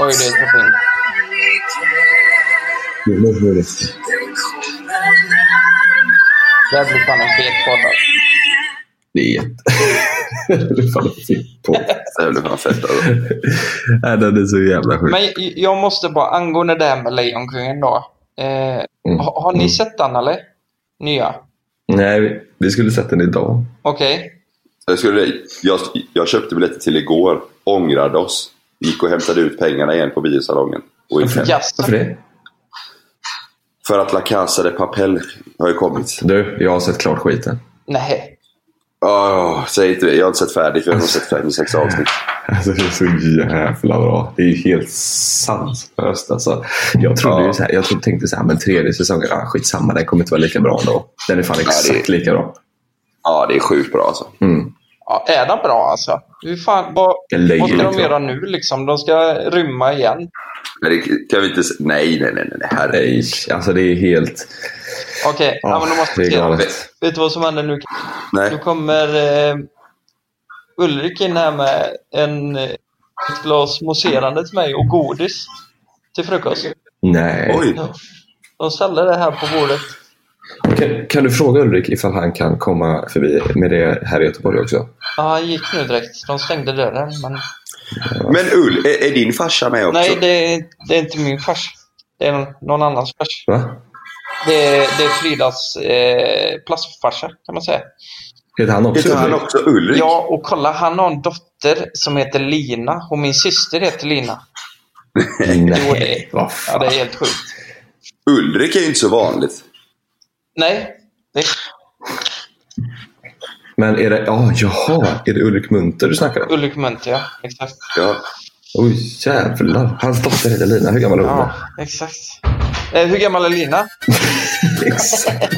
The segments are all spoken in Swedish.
Oj, det är så fint. Det här blir fan en fet podd. alltså. Det är jätte... det är fan en fitt på. Det blir fan fett alltså. Nej, den är så jävla sjuk. Men jag måste bara, angående det här med Lejonkungen då. Eh, har, har ni mm. sett den eller? Nya? Nej, vi- vi skulle sett den idag. Okej. Jag, skulle, jag, jag köpte biljetter till igår, ångrade oss, gick och hämtade ut pengarna igen på biosalongen. Och gick hem. Jaså? Varför det? För att La Casa de Papel har ju kommit. Du, jag har sett klart skiten. Nej. Åh, säg inte det. Jag har inte sett färdigt för jag har sett fem, sex avsnitt. Alltså det är så jävla bra. Det är ju helt sanslöst. Alltså, jag trodde Ja. ju så här, jag trodde, tänkte så här, men tredje säsongen, ah, skitsamma, den kommer inte vara lika bra ändå. Den är fan det- exakt lika bra. Ja, det är sjukt bra alltså. Mm. Ja, är den bra alltså? Hur fan, vad Eller måste de bra. göra nu liksom? De ska rymma igen. Men det kan vi inte... Nej, nej, nej, nej. Herre. Nej, alltså det är helt... Okej, ja, men då måste det är. Vet, vet du vad som händer nu? Nu Nej. kommer eh, Ulrik in här med en, eh, ett glas mousserande till mig och godis till frukost. Nej. Oj. De ställer det här på bordet. Kan, kan du fråga Ulrik ifall han kan komma förbi med det här i Göteborg också? Ja, han gick nu direkt. De stängde dörren. Men... Men Ull, är, är din farsa med också? Nej, det är, det är inte min fars. Det är någon, annans fars. Va? Det är, det är Fridas eh, plastfarsa kan man säga. Heter han också Heter han Ulrik? också Ulrik? Ja, och kolla, han har en dotter som heter Lina och min syster heter Lina. Jo, det Nej, är- Ja, det är helt sjukt. Ulrik är ju inte så vanligt. Nej, det, Men är det... Ja, jaha. Är det Ulrik Munter du snackar om? Ulrik Munthe, ja. Exakt. Ja. Oj, jävlar. Hans dotter heter Lina. Hur gammal är hon? Ja, exakt. Eh, hur gammal är Lina? Exakt.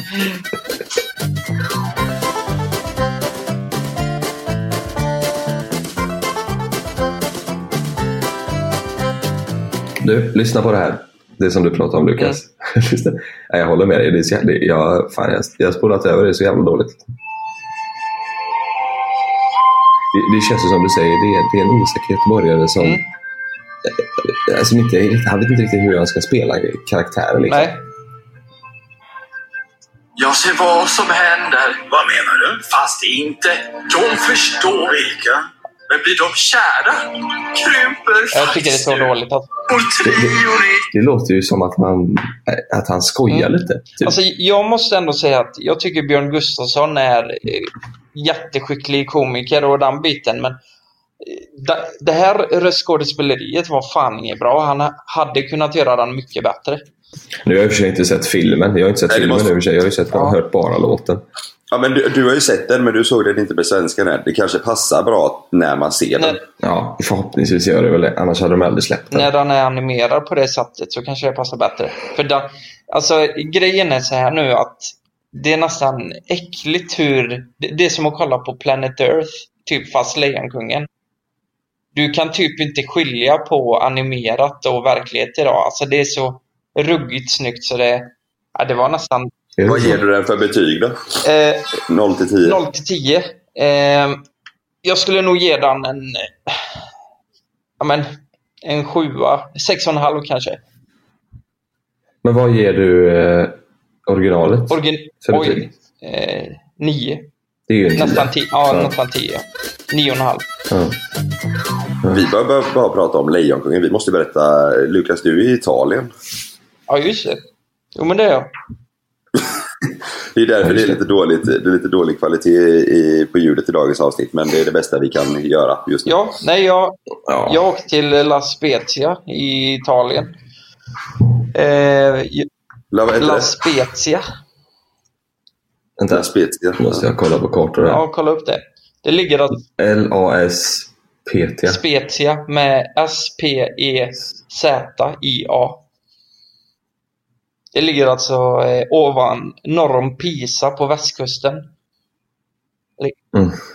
Du, lyssna på det här. Det som du pratar om Lukas. Nej, jag håller med dig. Det är så jävla, jag, fan, jag, jag har spolat över det. Så jävla dåligt. Det, det känns ju som du säger. Det är, det är en osäker göteborgare som... Mm. Alltså inte, han vet inte riktigt hur han ska spela karaktären. Liksom. Nej. Jag ser vad som händer. Vad menar du? Fast inte. De förstår. Vilka? Men blir de kära? Krymper Jag tycker det är så dåligt. Att, Vår trio Det låter ju som att han, att han skojar Mm. lite. Typ. alltså, jag måste ändå säga att jag tycker Björn Gustafsson är eh, jätteskicklig komiker och den biten. Men eh, det- det här röstskådespeleriet var fan inget bra. Han ha- hade kunnat göra den mycket bättre. Nu har jag i och för sig inte sett filmen. Jag har inte sett Nej, det filmen måste- i och för sig. Jag har ju sett, Ja. hört bara låten. Ja, men du, du har ju sett den, men du såg den inte på svenska. än. Det kanske passar bra när man ser den. När, Ja, förhoppningsvis gör det väl det. Annars hade de aldrig släppt den. när den är animerad på det sättet så kanske det passar bättre. För den, alltså, grejen är så här nu att det är nästan äckligt hur... Det, det är som att kolla på Planet Earth, typ fast Lejonkungen. Du kan typ inte skilja på animerat och verklighet idag. Alltså det är så ruggigt snyggt så det... Ja, det var nästan... Vad ger du den för betyg då? Eh, 0 till 10? 0 till 10. Eh, jag skulle nog ge den en... Ja men, en sjua. Sex och en halv kanske. Men vad ger du eh, originalet? Origin... För Oj. betyg? Eh, nio. Det är ju en Nästan. 10. Ja, Ja. nästan 10. 9,5. Ja. Vi bör bara, bara prata om Lejonkungen. Vi måste berätta, Lukas, du är i Italien. Ja, just det. Jo, men det är jag. Det är därför det är lite, dåligt, det är lite dålig kvalitet i, på ljudet i dagens avsnitt. Men det är det bästa vi kan göra just nu. Ja, nej, jag, Ja. jag åkte till La Spezia i Italien. Eh, La, La? Spezia. Vänta, La Spezia. måste jag kolla på kartor här. Ja, kolla upp det. Det ligger att L-A-S-P-T. Spezia med E S-P-E-Z-I-A. Det ligger alltså eh, ovan, norr om Pisa på västkusten.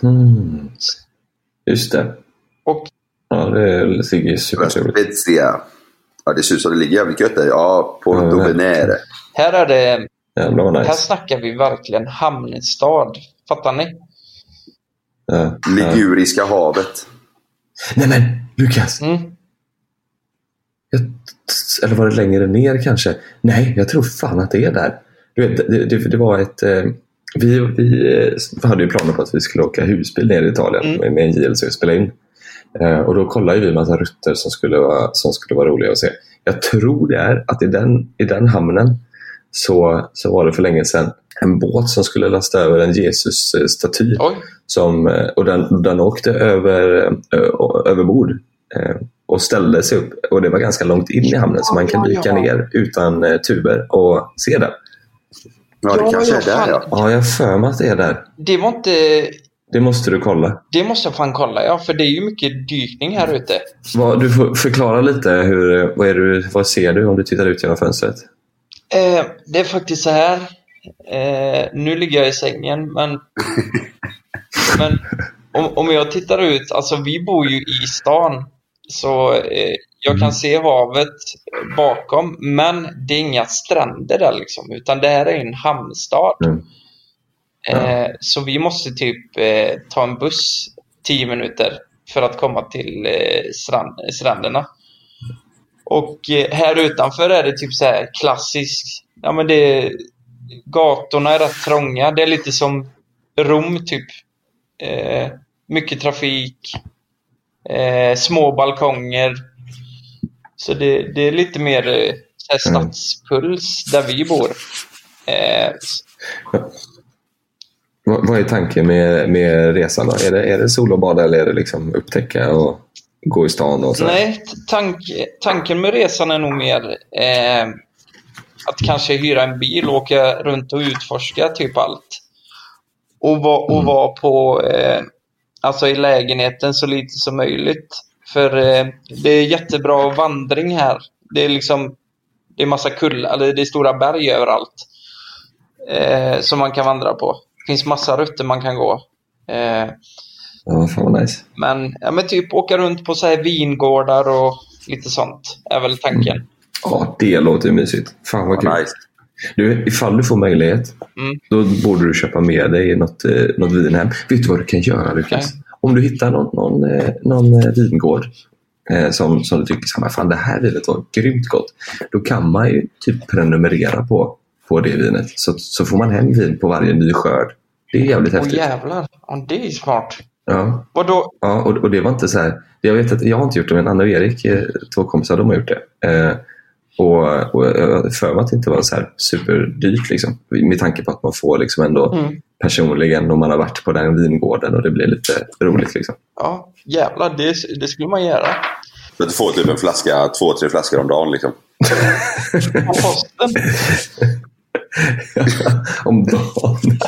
Mhm. Just det. Och Ja, det ligger supertrevligt. Ja, det ser ut som det ligger jävligt gött där. Ja, Porto Ja, verkligen. Venere. här är det, Jävlar vad här nice. snackar vi verkligen hamnstad. Fattar ni? Ja. Ja. Liguriska havet. Nej men, Lukas! Mm. Jag, eller var det längre ner kanske? Nej, jag tror fan att det är där. Du vet, det, det, det var ett... Eh, vi, vi eh, hade ju planer på att vi skulle åka husbil ner i Italien Mm. med, en JLC och spela in. Eh, och då kollade vi en massa rutter som skulle, vara, som skulle vara roliga att se. Jag tror det är att i den, i den hamnen så, så var det för länge sedan en båt som skulle lasta över en Jesus-staty. Som, eh, och den, den åkte över, ö, över bord eh, och ställde sig upp. Och det var ganska långt in i hamnen så man kan dyka ner utan eh, tuber och se den. Ja, det Ja, kanske är där fan. ja. Ja, jag har för mig att det är där. Det var inte... Det måste du kolla. Det måste jag fan kolla, ja. För det är ju mycket dykning här ute. Vad, du får förklara lite. Hur, vad, är du, vad ser du om du tittar ut genom fönstret? Eh, det är faktiskt så här. Eh, nu ligger jag i sängen, men... men om, om jag tittar ut, alltså vi bor ju i stan. Så eh, jag kan se havet bakom, men det är inga stränder där liksom. Utan det här är en hamnstad. Mm. Eh, så vi måste typ eh, ta en buss 10 minuter för att komma till eh, strand, stränderna. Och eh, här utanför är det typ så här klassiskt. Ja, men det gatorna är rätt trånga. Det är lite som Rom typ. Eh, mycket trafik. Eh, små balkonger. Så det, det är lite mer eh, Mm. stadspuls där vi bor. Eh, Vad, vad är tanken med, med resan? Då? Är, det, är det sol och bada eller är det liksom upptäcka och gå i stan? Och så? Nej, tank, tanken med resan är nog mer eh, att kanske hyra en bil och åka runt och utforska typ allt. Och, va, och Mm. vara på, eh, alltså i lägenheten så lite som möjligt. För eh, det är jättebra vandring här. Det är liksom, det är massa kullar, eller det är stora berg överallt. Eh, som man kan vandra på. Det finns massa rutter man kan gå. Eh, Ja, fan vad nice. men, ja, men typ åka runt på så här vingårdar och lite sånt är väl tanken. Ja, det låter ju mysigt. Fan vad kul. Nice. Du, ifall du får möjlighet, Mm. då borde du köpa med dig något, eh, något vin hem. Vet du vad du kan göra Lukas? Om du hittar någon, någon, eh, någon eh, vingård eh, som, som du tycker fan, det här vinet var grymt gott. Då kan man ju typ prenumerera på, på det vinet. Så, så får man hem vin på varje ny skörd. Det är jävligt Åh häftigt. jävlar, ja, det är ju smart. Ja. Vadå? Ja, och, och det var inte så här. Jag vet att jag har inte gjort det, men Anna och Erik, två kompisar, de har gjort det. Eh, och, och jag för mig att det inte var så här superdyrt. Liksom, med tanke på att man får liksom ändå Mm. personligen om man har varit på den vingården och det blir lite roligt. Liksom. Ja, jävlar, det, det skulle man göra. Så du får typ en flaska, två, tre flaskor om dagen liksom. På posten. om dagen.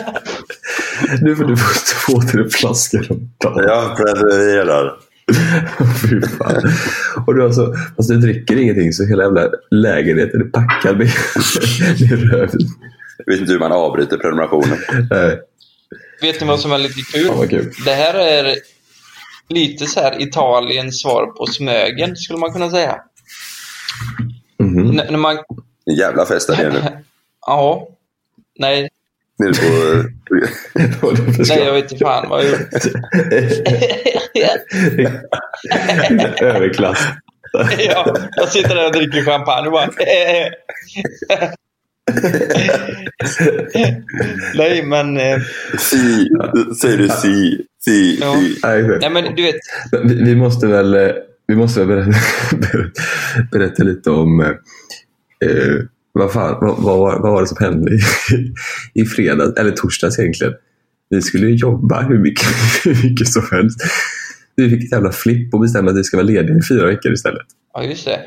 Nu får du få två, tre flaskor om dagen. Ja, prenumererar. Fy fan. Och du alltså, fast du dricker ingenting så hela jävla lägenheten är packad med, med rödvin. Jag vet inte hur man avbryter prenumerationen. Nej, Vet ni vad som är lite kul? vad kul. Det här är lite så här Italiens svar på Smögen, skulle man kunna säga. Mhm. N- när man... En jävla fest där nu. Ja. Nej, Nere på... Nej, jag vet inte fan vad jag gjort. Överklass. ja, jag sitter där och dricker champagne och bara... Nej, men... Eh, Si, säger du si, si, Ja. si. Nej, nej, men du vet. vi, vi måste väl, eh, vi måste väl berätta, berätta lite om eh, eh, vad, fan, vad, vad, var- vad var det som hände i, i fredags, eller torsdags egentligen. Vi skulle ju jobba hur mycket, hur mycket som helst. Vi fick ett jävla flipp och bestämde att vi ska vara lediga i fyra veckor istället. Ja, just det.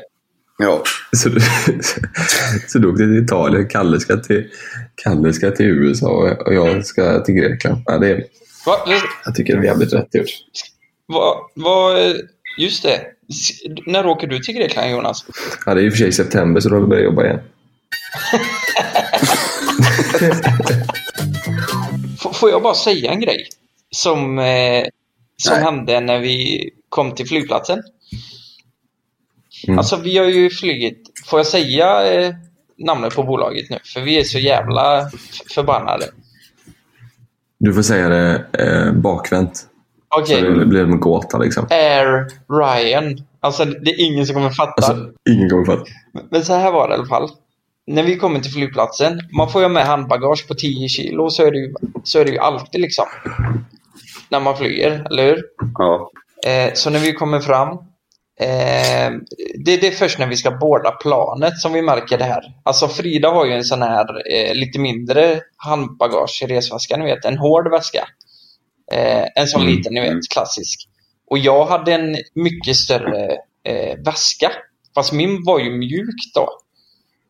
Ja. Så, så då åkte jag till Italien, Kalle ska till, Kalle ska till USA och jag ska till Grekland. Ja, det, Va, jag tycker det är jävligt rätt gjort. va, va, just det. S- När åker du till Grekland, Jonas? Ja, det är i och för sig september så då har vi börjat jobba igen. Får jag bara säga en grej? Som, eh, som Nej. hände när vi kom till flygplatsen. Mm. Alltså, vi har ju flugit... Får jag säga eh, namnet på bolaget nu? För vi är så jävla förbannade. Du får säga det eh, bakvänt. Okej. Så det blir en gåta liksom. Air Ryan. Alltså, det är ingen som kommer fatta. Alltså, ingen kommer fatta. Men så här var det i alla fall. När vi kommer till flygplatsen, man får ju med handbagage på 10 kilo, så är det ju, så är det ju alltid liksom. När man flyger, eller hur? Ja. Eh, så när vi kommer fram, eh, det, det är först när vi ska borda planet som vi märker det här. Alltså Frida har ju en sån här eh, lite mindre handbagage i resväskan, ni vet, en hård väska. Eh, en sån Mm. liten, ni vet, klassisk. Och jag hade en mycket större eh, väska. Fast min var ju mjuk då.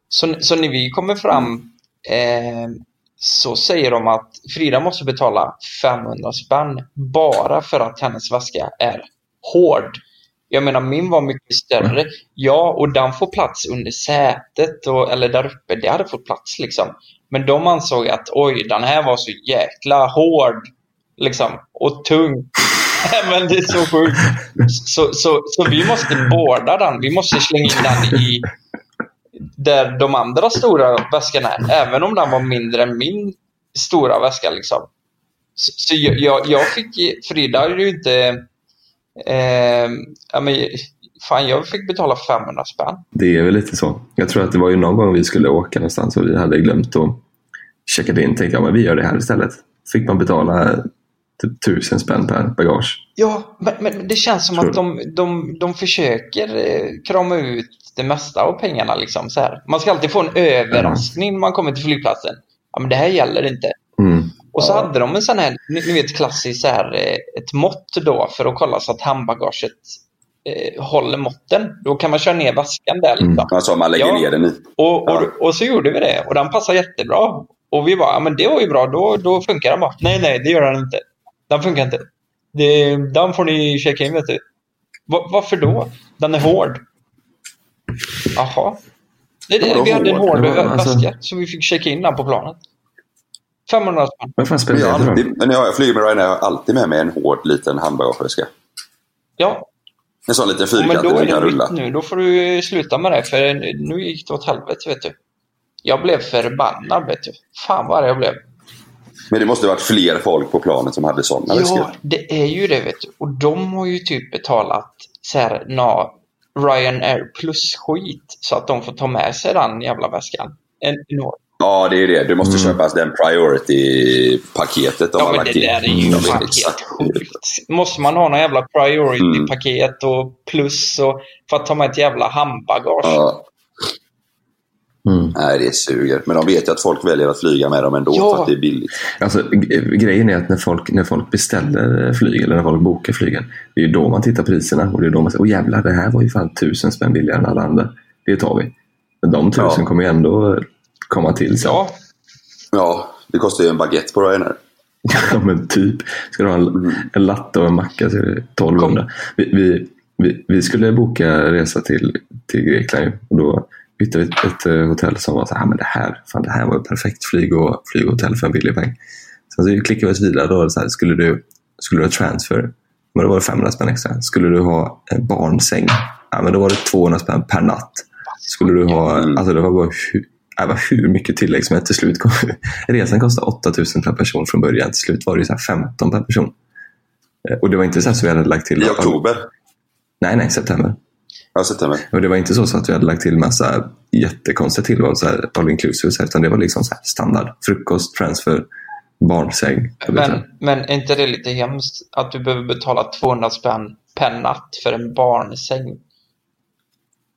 Så, så när vi kommer fram eh, så säger de att Frida måste betala 500 spänn bara för att hennes väska är hård. Jag menar min var mycket större. Ja, och den får plats under sätet och, eller där uppe. Det hade fått plats liksom. Men de ansåg att oj, den här var så jäkla hård. Liksom. Och tung. Men det är så sjukt. Så, så, så vi måste båda den. Vi måste slänga in den i där de andra stora väskorna är. Även om den var mindre än min stora väska. Liksom. Så, så jag, jag, fick... Frida hade ju inte... Eh, ja, men, fan, jag fick betala 500 spänn. Det är väl lite så. Jag tror att det var ju någon gång vi skulle åka någonstans och vi hade glömt att checka in. Tänkte jag, men vi gör det här istället. Fick man betala typ tusen spänn per bagage. Ja, men, men det känns som Tror att de, de, de försöker eh, krama ut det mesta av pengarna. Liksom, så här. Man ska alltid få en överraskning när man kommer till flygplatsen. Ja, men det här gäller inte. Mm. Och så hade de en sån här, ni, ni vet klassiskt så här, eh, ett mått då för att kolla så att handbagaget eh, håller måtten. Då kan man köra ner väskan där. Liksom. Mm. Alltså man lägger Ja. ner den i. Och, och, Ja. och så gjorde vi det och den passar jättebra. Och vi bara, ja men det var ju bra, då, då funkar den bara. Nej, nej, det gör den inte. Den funkar inte. Det, den får ni checka in, vet du. Va, varför då? Den är hård. Jaha. Det, det, vi hade en hård? Det var- alltså- väska, så vi fick checka in den på planet. 500 spänn. Vad fan spelar jag, det alltid, men när jag flyger med Ryanair har jag alltid med mig en hård liten handbagageväska. Ja, En sån liten men fyrkantig som är kan det rulla. nu. Då får du sluta med det, för nu gick det åt helvete, vet du. Jag blev förbannad, vet du. Fan vad arg jag blev. Men det måste ha varit fler folk på planet som hade sådana väskor. Ja, det är ju det vet du. Och de har ju typ betalat så här, na, Ryanair plus-skit så att de får ta med sig den jävla väskan. En enorm. Ja, det är det. Du måste Mm. köpa alltså den priority-paketet de Ja, har men lagt det in. där är ju fan exakt helt sjukt. Måste man ha någon jävla priority-paket och plus och för att ta med ett jävla handbagage? Ja, Mm. nej, det suger. Men de vet ju att folk väljer att flyga med dem ändå Ja. för att det är billigt. Alltså, grejen är att när folk, när folk beställer flyg eller när folk bokar flygen, det är ju då man tittar priserna och det är då man säger åh jävlar, det här var ju fan tusen spänn billigare än alla andra. Det tar vi. Men de tusen Ja. kommer ju ändå komma till sen. Ja, Ja, det kostar ju en baguette på Ryanair. Ja, men typ. Ska du ha en, en latte och en macka så är det 1200. Vi, vi, vi, vi skulle boka resa till, till Grekland och då hittade ett, ett eh, hotell som var så här, "Ah, men det här, fan, det här var ett perfekt flyg och, hotell för en billig peng. Sen så klickade vi oss vidare. Då, så här, skulle, du, skulle du ha transfer? Men då var det 500 spänn extra. Skulle du ha en barnsäng? Ja, men då var det 200 spänn per natt. Skulle du ha, Mm. alltså det var bara hur, det var hur mycket tillägg som helst till slut. kom- Resan kostade 8000 per person från början. Till slut var det så här 15 per person. Eh, Och det var inte så, så vi hade lagt till... I oktober. Nej, nej, september. Ja, september. Och det var inte så, så att vi hade lagt till massa jättekonstigt tillval, så här, all inclusive, så här, utan det var liksom så här, standard. Frukost, transfer, barnsäng. Men, men är inte det lite hemskt att du behöver betala 200 spänn per natt för en barnsäng?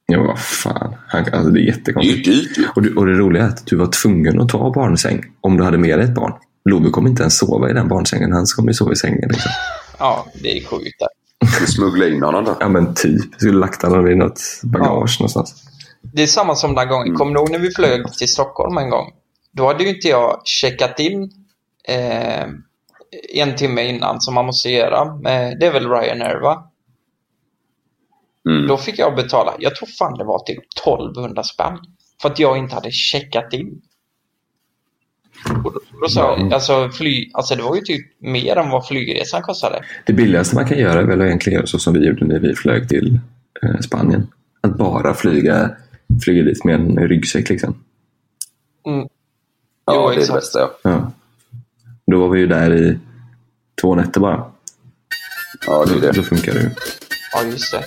Ja, vad fan. Han, alltså, det är Det är jättekonstigt. dyrt. Och, du, och det roliga är att du var tvungen att ta barnsäng om du hade med dig ett barn. Love kommer inte ens sova i den barnsängen. Han kommer ju sova i sängen. Liksom. Ja, det är sjukt. Du smuggla in honom då. Ja, men typ. Jag skulle lagt honom i något bagage någonstans. Det är samma som den gången. Kommer du ihåg när vi flög till Stockholm en gång? Då hade ju inte jag checkat in eh, en timme innan som man måste göra. Med, det är väl Ryanair va? Mm. Då fick jag betala, jag tror fan det var typ 1200 spänn. För att jag inte hade checkat in. Och då, då sa jag, alltså, fly, alltså det var ju typ mer än vad flygresan kostade. Det billigaste man kan göra är väl egentligen göra så som vi gjorde när vi flög till eh, Spanien. Att bara flyga, flyga dit med en ryggsäck. Liksom. Mm. Ja, Jo, det är det exakt. bästa. Ja. Ja. Då var vi ju där i två nätter bara. ja, det är Då det. funkar det ju. Ja, just det.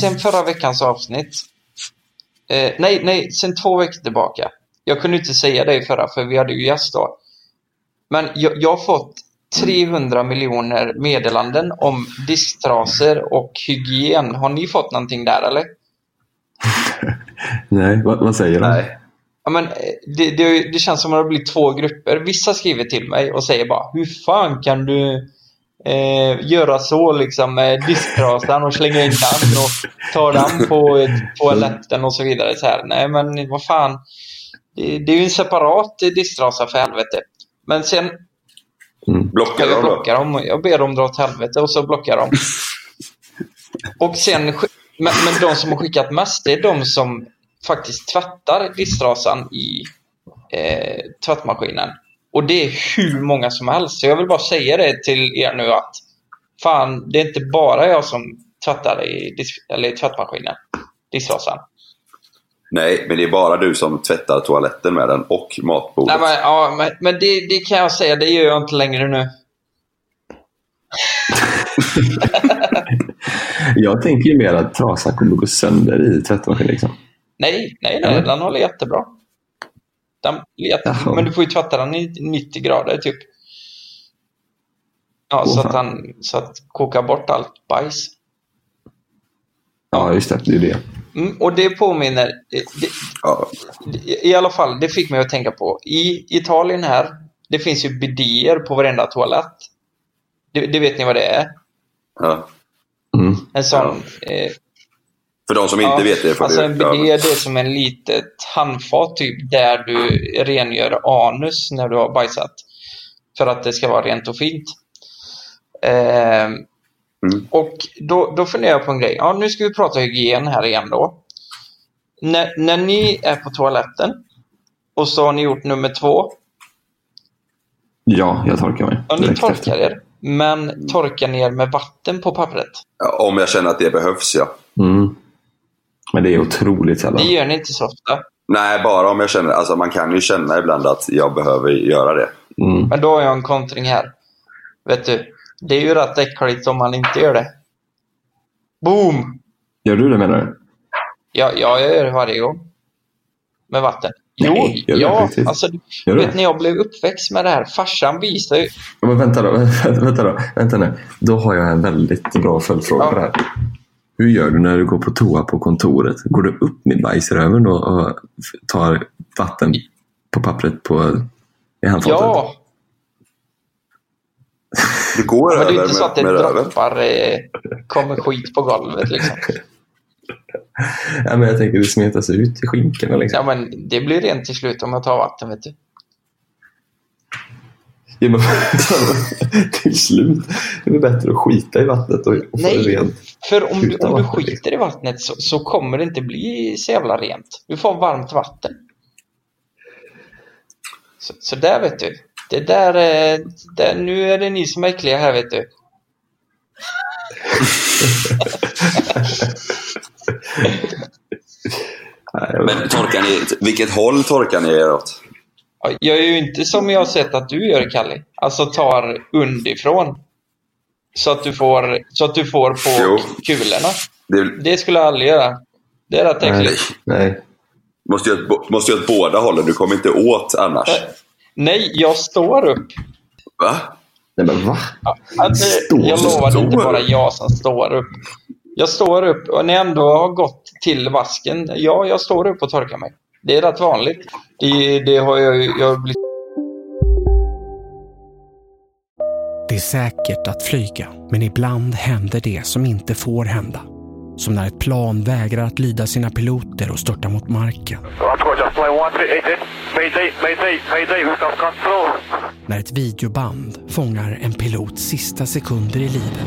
Sen förra veckans avsnitt. Eh, nej, nej, sen två veckor tillbaka. Jag kunde inte säga det i förra för vi hade ju gäst då. Men jag, jag har fått 300 miljoner meddelanden om disktraser och hygien. Har ni fått någonting där eller? Nej, vad, vad säger de? Nej. Ja, men eh, det, det, det känns som att det blir två grupper. Vissa skriver till mig och säger bara Hur fan kan du eh, göra så liksom med disktrasan och slänga in den och ta den på toaletten och så vidare. Så här. Nej men vad fan. Det, det är ju en separat disktrasa för helvete. Men sen Blockar jag då? blockar dem. Jag ber dem dra åt helvete och så blockar dem. Och sen, men, men de som har skickat mest, det är de som faktiskt tvättar disktrasan i eh, tvättmaskinen. Och det är hur många som helst. Så jag vill bara säga det till er nu att fan, det är inte bara jag som tvättar i, disk, eller i tvättmaskinen. Disktrasan. Nej, men det är bara du som tvättar toaletten med den och matbordet. Nej, men, ja, men, men det, det kan jag säga, det gör jag inte längre nu. Jag tänker ju mer att trasan kommer gå sönder i tvättmaskinen. Liksom. Nej, nej, nej. Den håller jättebra. Den. Jaha. Men du får ju tvätta den i 90 grader typ. Ja, Åh, så, att den, så att koka bort allt bajs. Ja, just det. Det är det. Mm, och det påminner... Det, Ja. I alla fall, det fick mig att tänka på. I Italien här, det finns ju bidéer på varenda toalett. Det, det vet ni vad det är? Ja. Mm. En sån... Eh, För de som inte Ja, vet det får Alltså du... en bidé det är som en litet handfat typ där du rengör anus när du har bajsat. För att det ska vara rent och fint. Ehm, Mm. Och då, då funderar jag på en grej. Ja, nu ska vi prata hygien här igen då. När, när ni är på toaletten och så har ni gjort nummer två. Ja, jag torkar mig. Ja, ni torkar efter. er. Men torkar ni er med vatten på pappret? Ja, Om jag känner att det behövs, ja. Mm. Men det är otroligt sällan. Det gör ni inte så ofta. Nej, bara om jag känner... Alltså man kan ju känna ibland att jag behöver göra det. Mm. Men då har jag en kontring här. Vet du, det är ju rätt äckligt om man inte gör det. Boom! Gör du det menar du? Ja, ja jag gör det varje gång. Med vatten. Jo, Nej, gör du ja. riktigt? Alltså, Gör du vet när jag blev uppväxt med det här. Farsan visade ju. Men vänta då, vänta då, vänta nu. Då har jag en väldigt bra följdfråga Ja. på det här. Hur gör du när du går på toa på kontoret? Går du upp med bajs i röven då och tar vatten på pappret på, i handfatet? Ja, Det går men det är över inte så att det med, med droppar, eh, kommer skit på golvet liksom. Ja, men jag tänker det smetas ut i skinkorna. Liksom. Ja, men det blir rent till slut om jag tar vatten, vet du. Till slut är det bättre att skita i vattnet och, och få det Nej, rent. för om du, om du skiter i vattnet så, så kommer det inte bli så jävla rent. Du får varmt vatten. Så, så där vet du. Det där, eh, där, nu är det ni som är äckliga här vet du. Nej, Men torkar ni... Vilket håll torkar ni er åt? Ja, Jag är ju inte som jag har sett att du gör, Kalle. Alltså tar underifrån. Så att du får, så att du får på Jo. kulorna. Det, Det skulle jag aldrig göra. Det är rätt Nej. äckligt. Nej. måste göra åt- måste göra åt båda hållen. Du kommer inte åt annars. Äh, Nej, jag står upp. Va? Nej men va? Står- jag lovar, det är inte bara jag som står upp. Jag står upp och när jag ändå har gått till vasken, ja, jag står upp och torkar mig. Det är rätt vanligt. Det, det har jag, jag har blivit Det är säkert att flyga, men ibland händer det som inte får hända. Som när ett plan vägrar att lyda sina piloter och störtar mot marken. När ett videoband fångar en pilots sista sekunder i livet.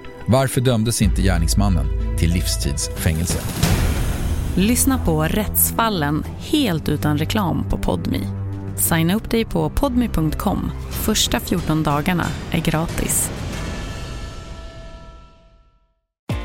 Varför dömdes inte gärningsmannen till livstidsfängelse? Lyssna på Rättsfallen helt utan reklam på Podmi. Signa upp dig på podmi.com. Första 14 dagarna är gratis.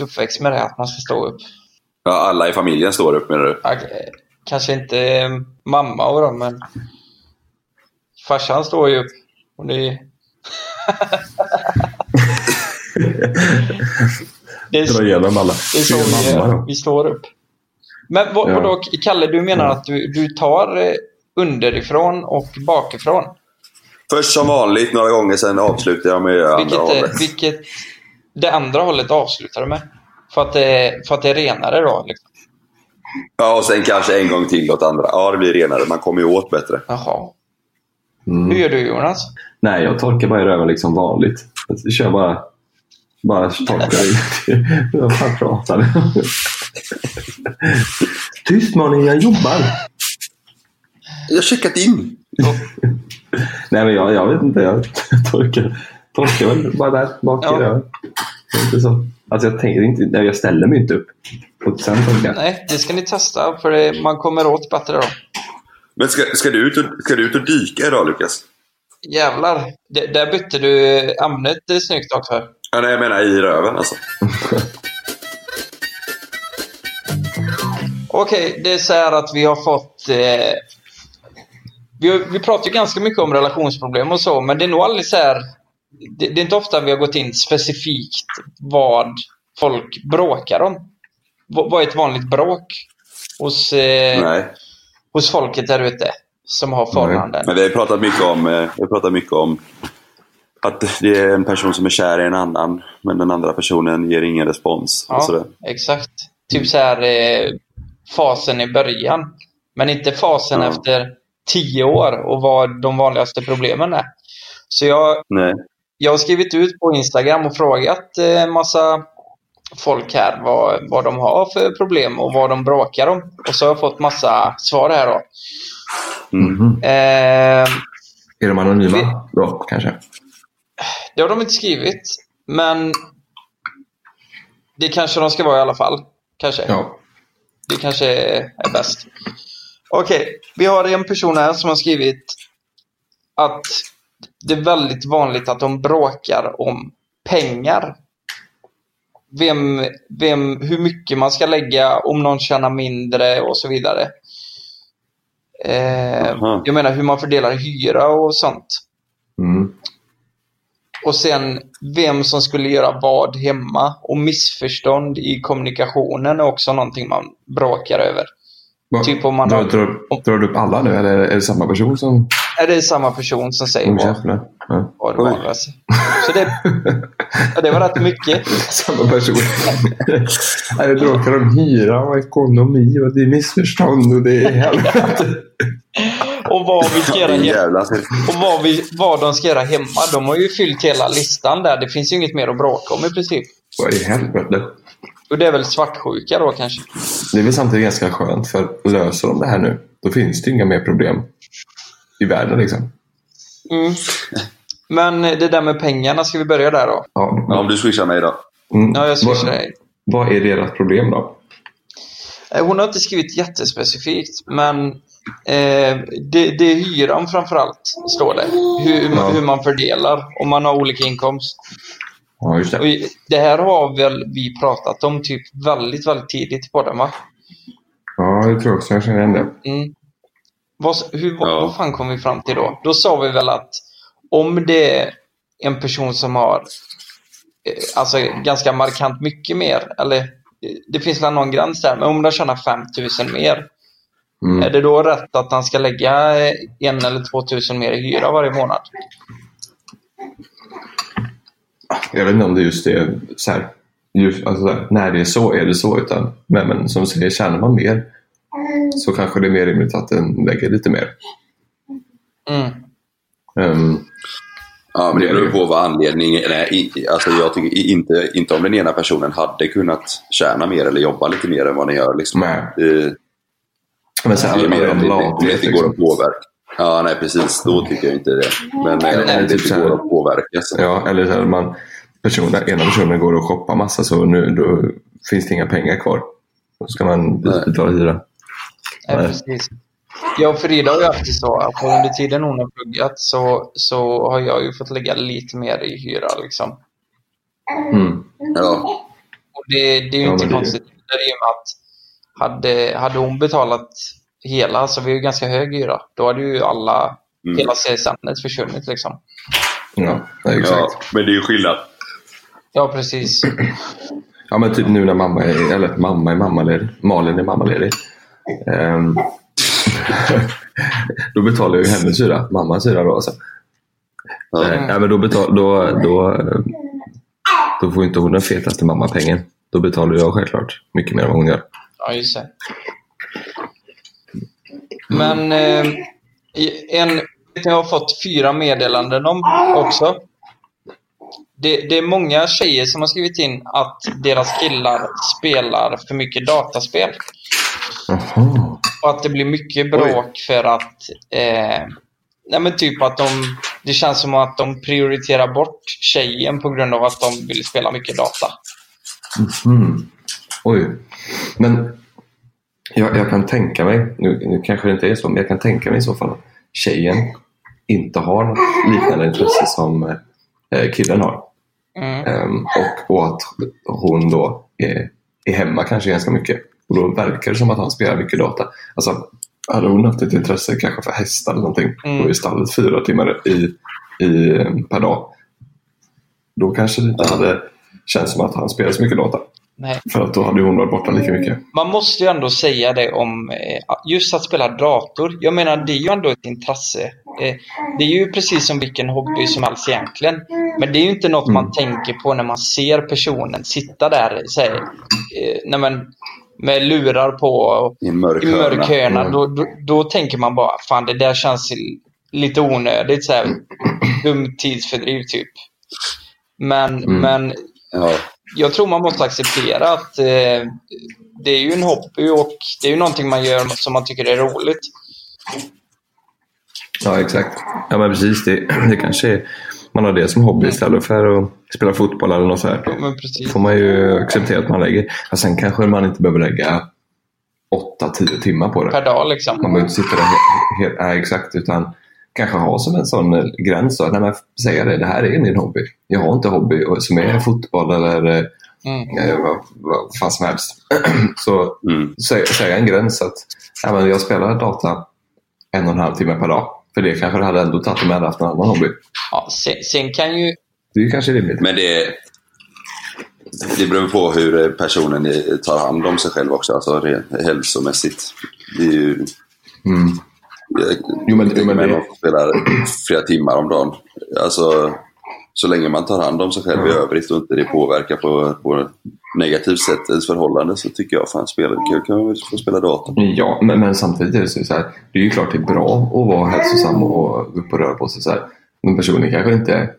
Uppväxt med det, att man ska stå upp. Ja, alla i familjen står upp menar du? Ja, Kanske inte eh, mamma och dem, men farsan står ju upp. Och det... det Dra igenom alla. det är så vi, då. vi står upp. Men vad, Ja. vadå, Kalle, du menar Ja. att du, du tar eh, underifrån och bakifrån? Först som vanligt några gånger, sen avslutar jag med andra Vilket, eh, hållet. vilket det andra hållet avslutar du med? För att det, för att det är renare då? Liksom. Ja, och sen kanske en gång till åt andra. Ja, det blir renare. Man kommer ju åt bättre. Jaha. Mm. Hur gör du Jonas? Nej, jag torkar bara i röven liksom vanligt. Jag kör bara... Bara torkar i. Jag fan pratar. Tyst mannen, jag jobbar. Jag har checkat in. Nej, men jag, jag vet inte. Jag torkar, torkar väl bara där bak Ja. i röven. Inte så. Alltså jag tänker inte... Jag ställer mig inte upp. Och sen torkar. Nej, det ska ni testa för det, man kommer åt bättre då. Men ska, ska, du ut och, ska du ut och dyka idag, Lukas? Jävlar, det, där bytte du ämnet det är snyggt också. Ja, nej, jag menar i röven alltså. Okej, det är så här att vi har fått... Eh, vi, vi pratar ju ganska mycket om relationsproblem och så, men det är nog aldrig så här... Det, det är inte ofta vi har gått in specifikt vad folk bråkar om. V- vad är ett vanligt bråk hos, eh, hos folket där ute som har förhållanden? Men vi har pratat mycket om, eh, vi har pratat mycket om att det är en person som är kär i en annan, men den andra personen ger ingen respons. Ja, exakt. Typ så här eh, fasen i början. Men inte fasen Ja. efter tio år och vad de vanligaste problemen är. Så jag, Nej. Jag har skrivit ut på Instagram och frågat eh, massa folk här vad, vad de har för problem och vad de bråkar om. Och så har jag fått massa svar här då. Mhm. Eh, Är de anonyma då, kanske? det har de inte skrivit. Men det kanske de ska vara i alla fall. Kanske. Ja. Det kanske är bäst. Okej, vi har en person här som har skrivit att det är väldigt vanligt att de bråkar om pengar. Vem, vem, hur mycket man ska lägga, om någon tjänar mindre och så vidare. Eh, jag menar hur man fördelar hyra och sånt. Mm. och sen vem som skulle göra vad hemma. Och missförstånd i kommunikationen är också någonting man bråkar över. Va? Typ om man har- drar, drar du upp alla nu eller är det samma person som... Är det samma person som säger vad. Ja. vad det var? Alltså. Så det, ja, det var rätt mycket. Samma person. Nej, det bråkar om hyra och ekonomi och det är missförstånd och det är helvete. Och vad vi ska göra hemma. Och vad, vi, vad de ska göra hemma. De har ju fyllt hela listan där. Det finns ju inget mer att bråka om i princip. Vad i helvete? Och det är väl svartsjuka då kanske. Det är väl samtidigt ganska skönt för löser de det här nu då finns det inga mer problem i världen liksom. Mm. Men det där med pengarna, ska vi börja där då? Ja, Ja, om du swishar mig då. Mm. Ja, jag swishar vad, dig. vad är deras problem då? Eh, Hon har inte skrivit jättespecifikt, men eh, det, det är hyran framförallt, står det. Hur, Ja. hur man fördelar, om man har olika inkomst. Ja, just Och det. i- det här har väl vi pratat om typ väldigt, väldigt tidigt på den va? Ja, det tror jag också. Jag känner igen det. Mm. Vad, hur, Ja. vad fan kom vi fram till då? Då sa vi väl att om det är en person som har eh, alltså ganska markant mycket mer, eller eh, det finns väl någon gräns där, men om de tjänar 5000 mer, Mm. är det då rätt att han ska lägga eh, en eller 2000 mer i hyra varje månad? Jag vet inte om det just är så här, just, alltså när det är så är det så. Utan, men, men som du säger, tjänar man mer så kanske det är mer rimligt att den lägger lite mer. Mm. Ehm, Ja, men det beror på vad anledningen är. Alltså jag tycker inte, inte om den ena personen hade kunnat tjäna mer eller jobba lite mer än vad den gör. Liksom. Nej. Det, men sen det är mer om det, om det inte går att liksom. påverka. Ja, nej precis. Då tycker jag inte det. Men eh, om Eller det typ går att påverka. Så. Ja, eller så här, man, personen, ena personen går och shoppar massa så nu då finns det inga pengar kvar. Då ska man betala hyra. Nej, Nej. precis. Jag och Frida har ju alltid så att under tiden hon har pluggat så, så har jag ju fått lägga lite mer i hyra liksom. Mm. Ja. Och det, det är ju Ja, inte det- konstigt. Det är ju med att hade, hade hon betalat hela, så vi har ju ganska hög hyra, då hade ju alla, Mm. hela CSN försvunnit liksom. Ja, exakt. ja, men det är ju skillnad. Ja, precis. Ja, men typ nu när mamma är, eller mamma är mammaledig, Malin är mammaledig. Ehm, då betalar jag ju hennes hyra, mammas hyra då. Alltså. Ja. Eh, ja, men då, betal, då, då, eh, då får inte hon den fetaste mammapengen. Då betalar jag självklart mycket mer än vad hon gör. Ja, just det. Men eh, en, jag har fått fyra meddelanden om också. Det, det är många tjejer som har skrivit in att deras killar spelar för mycket dataspel. Jaha. Och att det blir mycket bråk för att eh, nej men typ att de det känns som att de prioriterar bort tjejen på grund av att de vill spela mycket data. Mhm. Oj. Men jag, jag kan tänka mig, nu, nu kanske det inte är så, men jag kan tänka mig i så fall att tjejen inte har något liknande intresse som eh, killen har. Mm. Ehm, och, och att hon då är, är hemma kanske ganska mycket. Och då verkar det som att han spelar mycket data. Alltså, hade hon haft ett intresse kanske för hästar eller någonting Mm. och i stallet fyra timmar i, i, per dag. Då kanske det inte hade känts som att han spelar så mycket data. Nej. För att då hade hon varit borta lika mycket. Man måste ju ändå säga det om eh, just att spela dator. Jag menar, det är ju ändå ett intresse. Eh, det är ju precis som vilken hobby som helst egentligen. Men det är ju inte något man tänker på när man ser personen sitta där så här, eh, nej men, med lurar på och I en mörk i mörk hörna. hörna. Mm. Då, då, då tänker man bara, fan det där känns lite onödigt. Så här, dumt tidsfördriv typ. Men, Mm. men Ja. jag tror man måste acceptera att eh, det är ju en hobby och det är ju någonting man gör som man tycker är roligt. Ja, exakt. Ja, men precis. Det, det kanske är, man har det som hobby istället för att spela fotboll eller något sånt. Ja, men precis. får man ju acceptera att man lägger. Ja, sen kanske man inte behöver lägga 8-10 timmar på det. Per dag liksom. Man behöver inte sitta där helt, helt nej, exakt, utan kanske ha som en sån eh, gräns. Så, nej, men säga det, det här är min hobby. Jag har inte hobby som är fotboll eller eh, Mm. eh, vad, vad fan som helst. så Mm. sä- säga en gräns att ja, men jag spelar data en och en halv timme per dag. För det kanske det hade ändå tagit om jag hade haft en annan hobby. Ja, sen, sen kan ju Det är kanske rimligt. Men det, det beror på hur personen tar hand om sig själv också, alltså rent hälsomässigt. Det är ju... Mm. Jag, Jo, men- jo, men men det- man spelar flera timmar om dagen. Alltså, så länge man tar hand om sig själv i övrigt och inte det påverkar på, på negativt sätt ens förhållande så tycker jag fan spela, kan, kan man få spela dator. Ja, men, men samtidigt är det så så här, det är ju klart det är bra att vara hälsosam och gå upp och röra på sig. Så här. Men personen kanske inte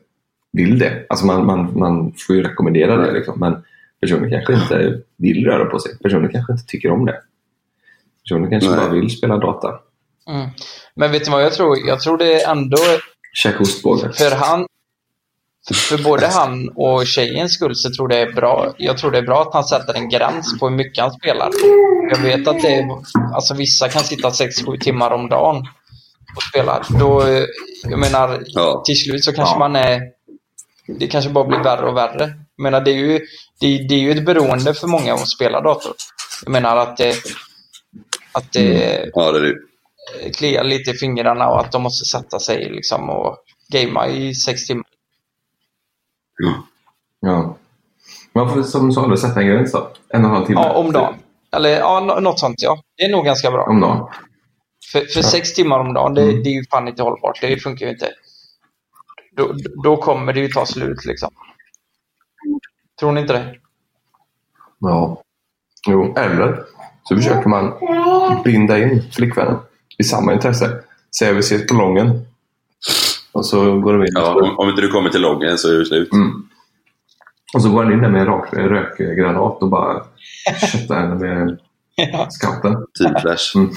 vill det. Alltså man, man, man får ju rekommendera det, liksom. men personen kanske inte vill röra på sig. Personen kanske inte tycker om det. Personen kanske Nej. bara vill spela data. Mm. Men vet du vad jag tror? Jag tror det är ändå Käka ostbågar. för han för, både han och tjejens skull så tror jag det är bra. Jag tror det är bra att han sätter en gräns på hur mycket han spelar. Jag vet att det är, alltså vissa kan sitta 6-7 timmar om dagen och spela. Då, jag menar, till slut så kanske man är, det kanske bara blir värre och värre. Jag menar, det är ju, det, det är ju ett beroende för många att spela dator. Jag menar att det, att det, Ja, det det. kliar lite i fingrarna och att de måste sätta sig liksom och gamea i sex timmar. Ja. Man får som du sa, då, sätta en gräns då. En och en halv timme. Ja, om dagen. Eller ja, nå- något sånt ja. Det är nog ganska bra. Om dagen. För, för sex timmar om dagen, det, det är ju fan inte hållbart. Det funkar ju inte. Då, då kommer det ju ta slut liksom. Tror ni inte det? Ja. Jo, eller så försöker man binda in flickvännen i samma intresse. Säger vi ses på lången. Och så går de in. Ja, om, om inte du kommer till loggen så är det slut. Mm. Och så går han in där med en rak, rökgranat och bara köttar henne med scouten. Teamflash. Mm.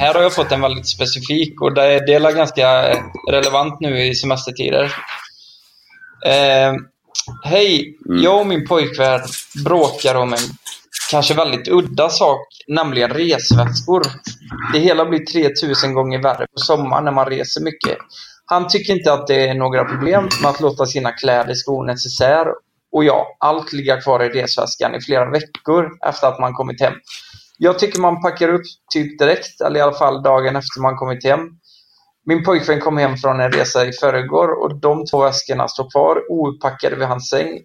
Här har jag fått en väldigt specifik och det är, det är ganska relevant nu i semestertider. Eh, Hej, jag och min pojkvän bråkar om en kanske väldigt udda sak, nämligen resväskor. Det hela blir 3000 gånger värre på sommaren när man reser mycket. Han tycker inte att det är några problem med att låta sina kläder skonas isär och ja, allt ligga kvar i resväskan i flera veckor efter att man kommit hem. Jag tycker man packar upp typ direkt, eller i alla fall dagen efter man kommit hem. Min pojkvän kom hem från en resa i förrgår och de två väskorna står kvar ouppackade vid hans säng.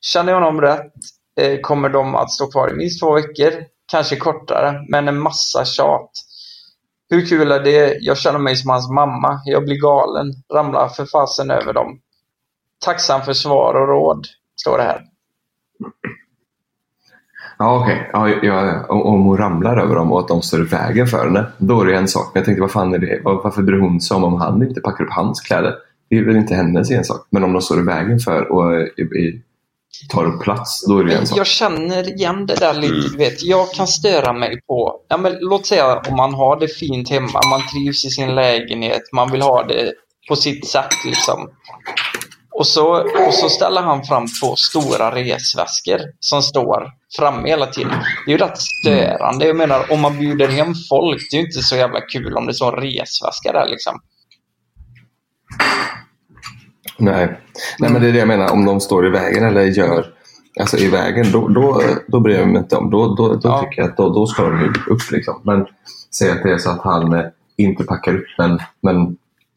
Känner jag honom rätt Eh, kommer de att stå kvar i minst två veckor, kanske kortare, men en massa tjat. Hur kul är det? Jag känner mig som hans mamma. Jag blir galen, ramlar för fasen över dem. Tacksam för svar och råd, står det här. Ja, okej. Ja, ja, om om hon ramlar över dem och att de står i vägen för henne, då är det en sak. Men jag tänkte, vad fan är det? Varför bryr hon sig om om han inte packar upp hans kläder? Det är väl inte hennes ensak. Men om de står i vägen för och i, i, tar upp plats, då är det en sak. Jag känner igen det där lite. Du vet, jag kan störa mig på... Ja, men låt säga om man har det fint hemma, man trivs i sin lägenhet, man vill ha det på sitt sätt. Liksom. Och, så, och så ställer han fram två stora resväskor som står framme hela tiden. Det är ju rätt störande. Jag menar, om man bjuder hem folk, det är ju inte så jävla kul om det står en resväska där liksom. Nej. Nej, men det är det jag menar. Om de står i vägen eller gör alltså i vägen, då, då, då bryr jag mig inte om. Då, då, då tycker jag att då, då ska de upp. Liksom. Men säg att det är så att han eh, inte packar upp, men, men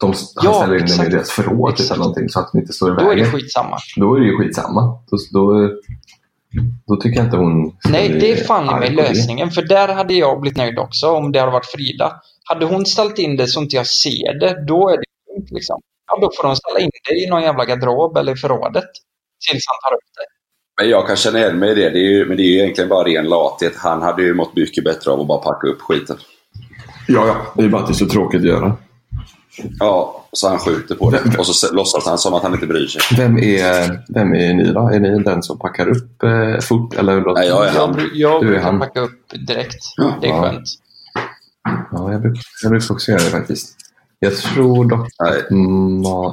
de, han Ja, ställer in dem i exakt. deras förråd typ, eller någonting, så att de inte står i Då är vägen. det skitsamma. Då är det ju skitsamma. Då, då, då tycker jag inte hon Nej, det är fan det. lösningen. För där hade jag blivit nöjd också om det hade varit Frida. Hade hon ställt in det så inte jag ser det, då är det lugnt liksom. Ja, då får de ställa in det i någon jävla garderob eller i förrådet. Tills han tar upp det. Men jag kan känna igen mig i det. det är ju, men det är ju egentligen bara ren lathet. Han hade ju mått mycket bättre av att bara packa upp skiten. Ja, ja. Det är bara att det är så tråkigt att göra. Ja, så han skjuter på det. Och så låtsas han som att han inte bryr sig. Vem är, vem är ni då? Är ni den som packar upp eh, fort? Eller? Nej, jag är Jag, han. bru- jag Du är brukar han. packa upp direkt. Det är Ja. skönt. Ja, jag brukar, jag brukar också göra det faktiskt. Jag tror dock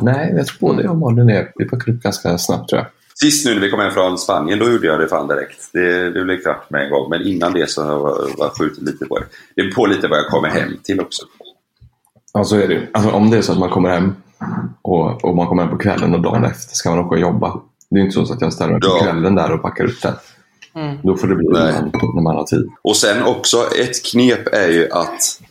Nej. jag tror både jag och Malin är, vi packar upp ganska snabbt tror jag. Sist nu när vi kom hem från Spanien, då gjorde jag det fan direkt. Det, det blev klart med en gång. Men innan det så har jag skjutit lite på det. Det är på lite vad jag kommer hem till också. Ja, så är det alltså, Om det är så att man kommer hem och, och man kommer hem på kvällen och dagen efter ska man åka och jobba. Det är inte så att jag ställer mig på Ja. kvällen där och packar upp den. Mm. Då får det bli när man har tid. Och sen också ett knep är ju att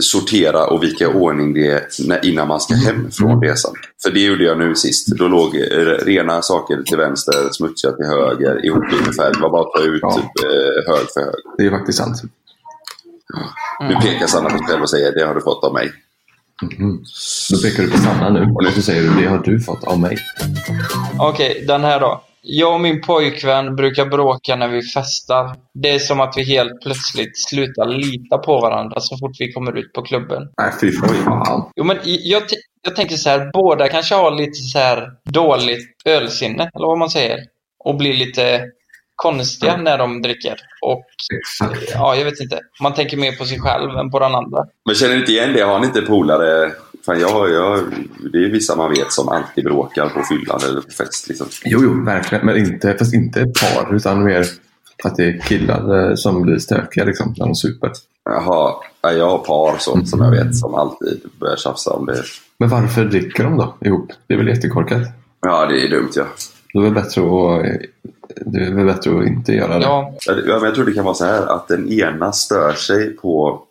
sortera och vika i ordning det innan man ska hem från resan. För det gjorde jag nu sist. Då låg eh, rena saker till vänster, smutsiga till höger, ihopklippt färg. Det var bara att ta ut Ja. typ, hög för hög. Det är faktiskt sant. Nu pekar Sanna på sig själv och säger det har du fått av mig. Mhm. Då pekar du på Sanna nu och så säger du det har du fått av mig. Okej, den här då. Jag och min pojkvän brukar bråka när vi festar. Det är som att vi helt plötsligt slutar lita på varandra så fort vi kommer ut på klubben. Nej, fy fan. Jo, men jag, jag tänker så här, båda kanske har lite så här dåligt ölsinne, eller vad man säger. Och blir lite konstiga när de dricker. Och ja, jag vet inte. Man tänker mer på sig själv än på den andra. Men känner ni inte igen det? Har ni inte polare? Fan, jag, jag, det är vissa man vet som alltid bråkar på fyllan eller på fest. Liksom. Jo, jo, verkligen. Men inte, fast inte ett par, utan mer att det är killar eh, som blir stökiga liksom, när de super. Jaha, ja, jag har par så, som jag vet som alltid börjar tjafsa om det. Men varför dricker de då ihop? Det är väl jättekorkat? Ja, det är dumt ja. Då är det bättre att, det är väl bättre att inte göra det. Ja, Ja, det- ja, men jag tror det kan vara så här att den ena stör sig på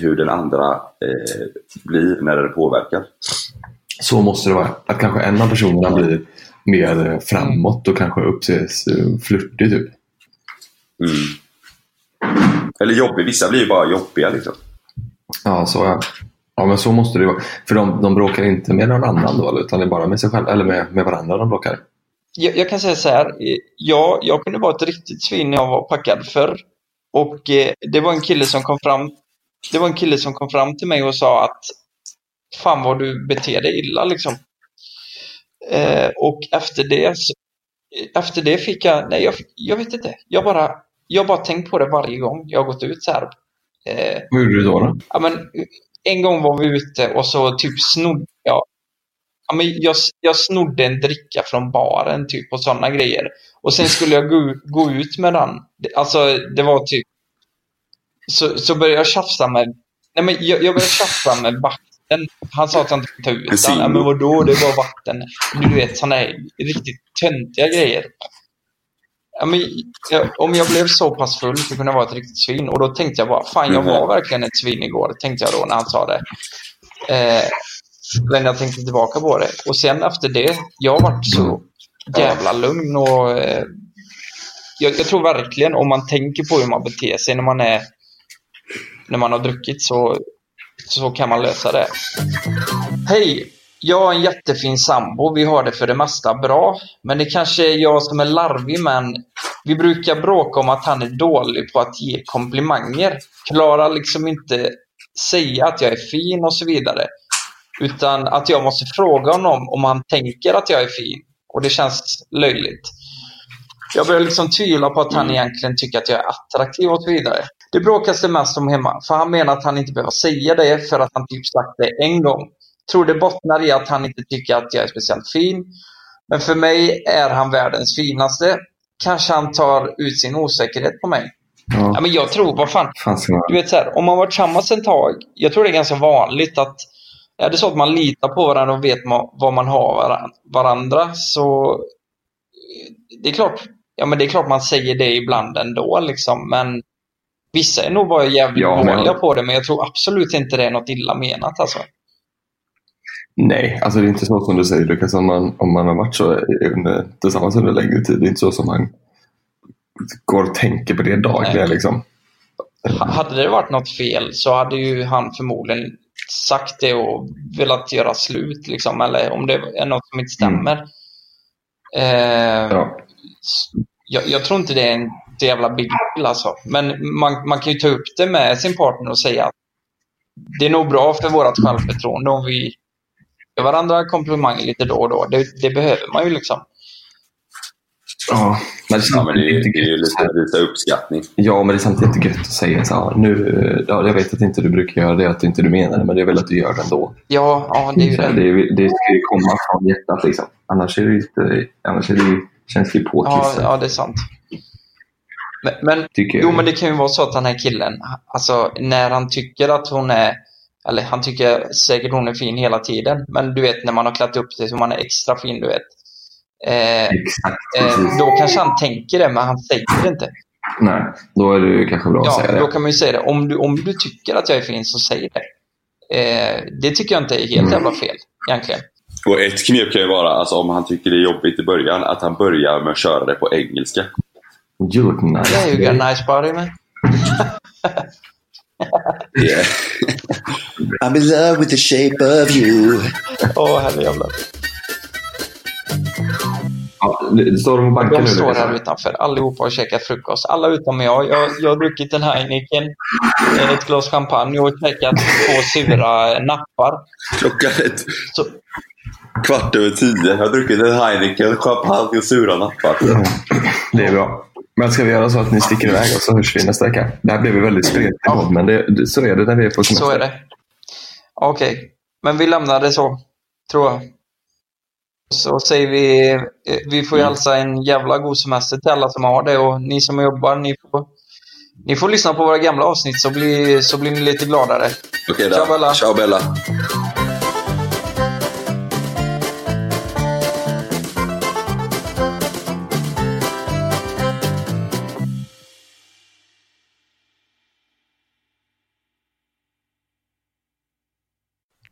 hur den andra eh, blir när den är påverkad. Så måste det vara. Att kanske en av personerna blir mer framåt och kanske uppses eh, flörtig typ. Mm. Eller jobbig. Vissa blir ju bara jobbiga liksom. Ja, så ja. Ja, men så måste det vara. För de, de bråkar inte med någon annan då, utan det är bara med sig själva, eller med, med varandra de bråkar. jag, jag kan säga så här. eh, Ja, jag kunde vara ett riktigt svin när jag var packad förr. Och eh, det var en kille som kom fram det var en kille som kom fram till mig och sa att fan vad du beter dig illa liksom. Eh, och efter det så, efter det fick jag, nej jag, jag vet inte, jag bara, jag bara tänkt på det varje gång jag har gått ut så här. Eh, Vad gjorde du då? då? Ja, men en gång var vi ute och så typ snodde jag Ja, men jag, jag snodde en dricka från baren typ och sådana grejer. Och sen skulle jag gå, gå ut med den. Alltså det var typ... Så, så började jag tjafsa med... Nej men jag, jag började tjafsa med vakten. Han sa att han inte fick ta ut den. Ja, men vadå, det var vatten. Du vet sådana här riktigt töntiga grejer. Ja, men, jag, om jag blev så pass full så kunde jag vara ett riktigt svin. Och då tänkte jag bara, fan jag var verkligen ett svin igår, tänkte jag då när han sa det. Eh, men jag tänkte tillbaka på det. Och sen efter det, jag har varit så jävla lugn och eh, jag, jag tror verkligen om man tänker på hur man beter sig när man är när man har druckit så, så kan man lösa det. Hej! Jag har en jättefin sambo. Vi har det för det mesta bra. Men det kanske är jag som är larvig men vi brukar bråka om att han är dålig på att ge komplimanger. Klarar liksom inte säga att jag är fin och så vidare. Utan att jag måste fråga honom om han tänker att jag är fin. Och det känns löjligt. Jag börjar liksom tvivla på att han egentligen tycker att jag är attraktiv och så vidare. Det bråkas det mest om hemma, för han menar att han inte behöver säga det för att han typ sagt det en gång. Tror det bottnar i att han inte tycker att jag är speciellt fin. Men för mig är han världens finaste. Kanske han tar ut sin osäkerhet på mig. Ja, men jag tror, vad fan. Man... Du vet så här, om man varit tillsammans en tag. Jag tror det är ganska vanligt att är det så att man litar på varandra och vet ma- vad man har varan- varandra så det är klart, ja men det är klart man säger det ibland ändå liksom. Men vissa är nog bara jävligt Ja, dåliga på det. Men jag tror absolut inte det är något illa menat alltså. Nej, alltså det är inte så som du säger Lukas. Om man, om man har varit så under, tillsammans under längre tid. Det är inte så som man går och tänker på det dagligen. Liksom. Ha- Hade det varit något fel så hade ju han förmodligen sagt det och velat göra slut liksom. Eller om det är något som inte stämmer. Eh, Ja. jag, jag tror inte det är en så jävla big deal alltså. Men man, man kan ju ta upp det med sin partner och säga att det är nog bra för vårt självförtroende om vi ger varandra komplimanger lite då och då. Det, det behöver man ju liksom. Ja, men det är, Ja, men det är, samtidigt det är ju lite, lite uppskattning. Ja, men det är samtidigt inte gött att säga så här, nu, ja, jag vet att inte du brukar göra det, att inte du menar det, men jag vill att du gör det ändå. Ja, ja det är ju det. det, är- det ska ju komma från hjärtat liksom. Annars, är det ju annars är det ju, känns det ju Ja, påklistrat. ja, det är sant. Men, men, Tycker jag. jo, men det kan ju vara så att den här killen, alltså när han tycker att hon är, eller han tycker säkert hon är fin hela tiden, men du vet när man har klätt upp sig så man är extra fin, du vet. Eh, Exakt, eh, då kanske han tänker det, men han säger det inte. Nej, då är det ju kanske bra att Ja, säga då det. kan man ju säga det. Om du, om du tycker att jag är fin så säg det. Eh, det tycker jag inte är helt Mm. jävla fel egentligen. Och ett knep kan ju vara, alltså, om han tycker det är jobbigt i början, att han börjar med att köra det på engelska. You're nice. Yeah, you got a nice body man. Yeah. I'm in love with the shape of you. Åh, herrejävlar. Ja, det- står de och bankar De står här utanför allihopa och käkar frukost. Alla utom jag. Jag, jag har druckit en Heineken, ett glas champagne och käkat två sura nappar. Klockan ett Så, kvart över tio. Jag har druckit en Heineken, champagne och sura nappar. Det är bra. Men ska vi göra så att ni sticker iväg och så hörs vi nästa vecka? Det här blev väldigt spretigt ja. men det, så är det när vi är på semester. så är det. Okej, men vi lämnar det så, tror jag. Så säger vi, vi får ju hälsa en jävla god semester till alla som har det och ni som jobbar, ni får, ni får lyssna på våra gamla avsnitt så blir, så blir ni lite gladare. Okej då. Ciao, Bella. Ciao Bella.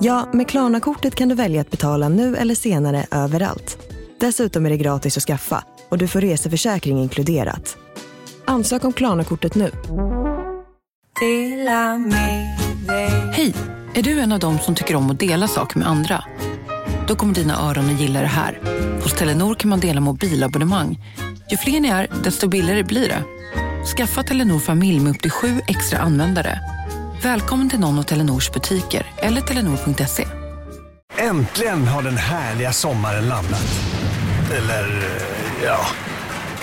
Ja, med Klarna-kortet kan du välja att betala nu eller senare överallt. Dessutom är det gratis att skaffa och du får reseförsäkring inkluderat. Ansök om Klarna-kortet nu. Hej! Är du en av dem som tycker om att dela saker med andra? Då kommer dina öron att gilla det här. Hos Telenor kan man dela mobilabonnemang. Ju fler ni är, desto billigare blir det. Skaffa Telenor familj med upp till sju extra användare. Välkommen till någon av Telenors butiker eller telenor.se. Äntligen har den härliga sommaren landat. Eller, eh, ja.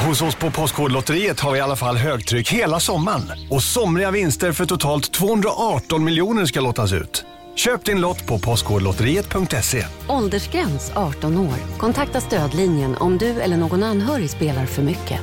Hos oss på Postkodlotteriet har vi i alla fall högtryck hela sommaren. Och somriga vinster för totalt 218 miljoner ska lottas ut. Köp din lott på postkodlotteriet.se. Åldersgräns 18 år. Kontakta stödlinjen om du eller någon anhörig spelar för mycket.